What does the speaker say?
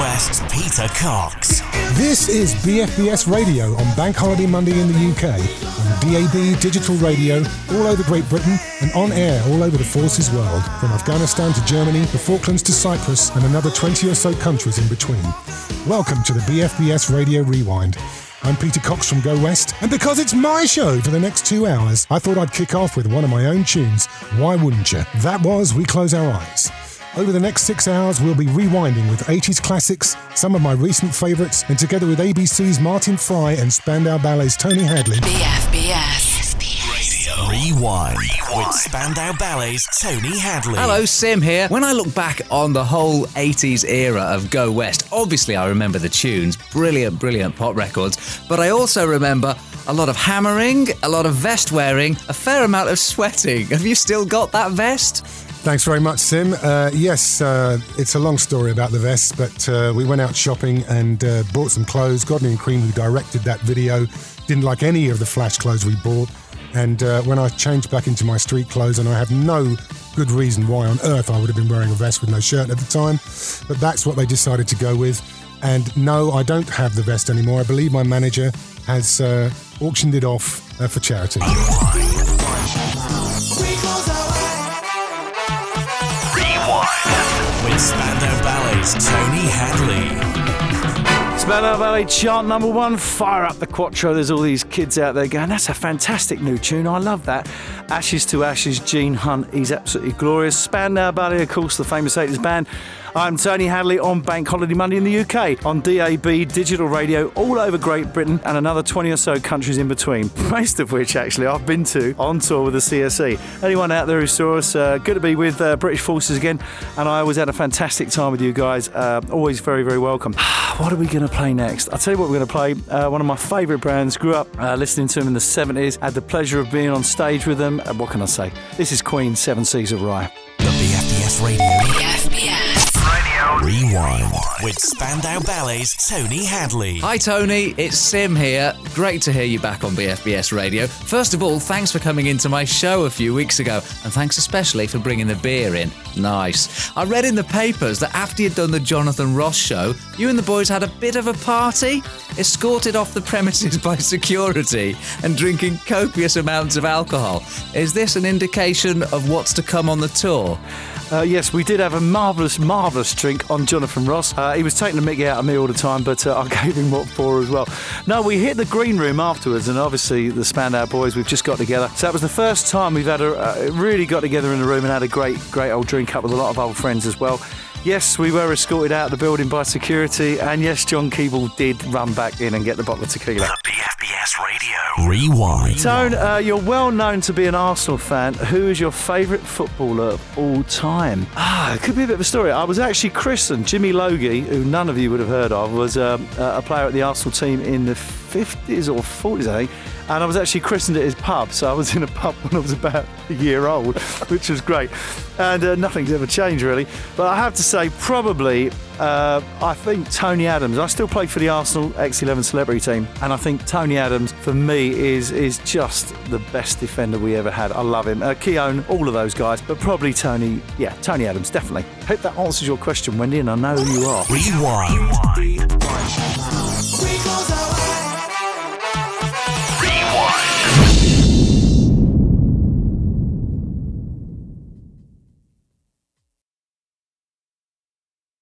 West's Peter Cox. This is BFBS Radio on Bank Holiday Monday in the UK, on DAB digital radio all over Great Britain, and on air all over the forces world, from Afghanistan to Germany, the Falklands to Cyprus, and another 20 or so countries in between. Welcome to the BFBS Radio Rewind. I'm Peter Cox from Go West, and because it's my show for the next two hours, I thought I'd kick off with one of my own tunes. Why wouldn't you? That was We Close Our Eyes. Over the next six hours, we'll be rewinding with 80s classics, some of my recent favourites, and together with ABC's Martin Fry and Spandau Ballet's Tony Hadley. BFBS. FT Radio Rewind, with Spandau Ballet's Tony Hadley. Hello, Sim here. When I look back on the whole 80s era of Go West, obviously I remember the tunes, brilliant, brilliant pop records, but I also remember a lot of hammering, a lot of vest wearing, a fair amount of sweating. Have you still got that vest? Thanks very much, Sim. Uh, yes, uh, it's a long story about the vest, but uh, we went out shopping and uh, bought some clothes. Godley and Creme, who directed that video, didn't like any of the flash clothes we bought. And uh, when I changed back into my street clothes, and I have no good reason why on earth I would have been wearing a vest with no shirt at the time, but that's what they decided to go with. And no, I don't have the vest anymore. I believe my manager has uh, auctioned it off for charity. Rewind, with Spandau Ballet's Tony Hadley. Spandau Ballet chart number one, fire up the Quattro. There's all these kids out there going, that's a fantastic new tune. I love that. Ashes to Ashes, Gene Hunt, he's absolutely glorious. Spandau Ballet, of course, the famous 80s band. I'm Tony Hadley on Bank Holiday Monday in the UK, on DAB digital radio all over Great Britain and another 20 or so countries in between, most of which actually I've been to on tour with the CSE. Anyone out there who saw us, uh, good to be with uh, British Forces again, and I always had a fantastic time with you guys. Uh, always very, very welcome. what are we going to play next? I'll tell you what we're going to play. Uh, one of my favourite bands, grew up uh, listening to them in the 70s, had the pleasure of being on stage with them. Uh, what can I say? This is Queen Seven Seas of Rhye. The BFBS Radio BFBS. Rewind, with Spandau Ballet's Tony Hadley. Hi, Tony. It's Sim here. Great to hear you back on BFBS Radio. First of all, thanks for coming into my show a few weeks ago, and thanks especially for bringing the beer in. Nice. I read in the papers that after you'd done the Jonathan Ross show, you and the boys had a bit of a party, escorted off the premises by security, and drinking copious amounts of alcohol. Is this an indication of what's to come on the tour? Uh, yes, we did have a marvellous, marvellous drink on Jonathan Ross. Uh, he was taking the mickey out of me all the time, but uh, I gave him what for as well. No, we hit the green room afterwards, and obviously the Spandau boys, we've just got together. So that was the first time we've had a uh, really got together in the room and had a great, great old drink up with a lot of old friends as well. Yes, we were escorted out of the building by security, and yes, John Keeble did run back in and get the bottle of tequila. The BFBS Radio. Rewind. Tone, uh, you're well known to be an Arsenal fan. Who is your favourite footballer of all time? Ah, it could be a bit of a story. I was actually christened. Jimmy Logie, who none of you would have heard of, was um, a player at the Arsenal team in the 50s or 40s, I think. And I was actually christened at his pub, so I was in a pub when I was about a year old, which was great. And uh, nothing's ever changed really. But I have to say, probably, uh, I think Tony Adams. I still play for the Arsenal X11 celebrity team, and I think Tony Adams, for me, is is just the best defender we ever had. I love him. Uh, Keown, all of those guys, but probably Tony. Yeah, Tony Adams, definitely. Hope that answers your question, Wendy, and I know who you are. Rewind.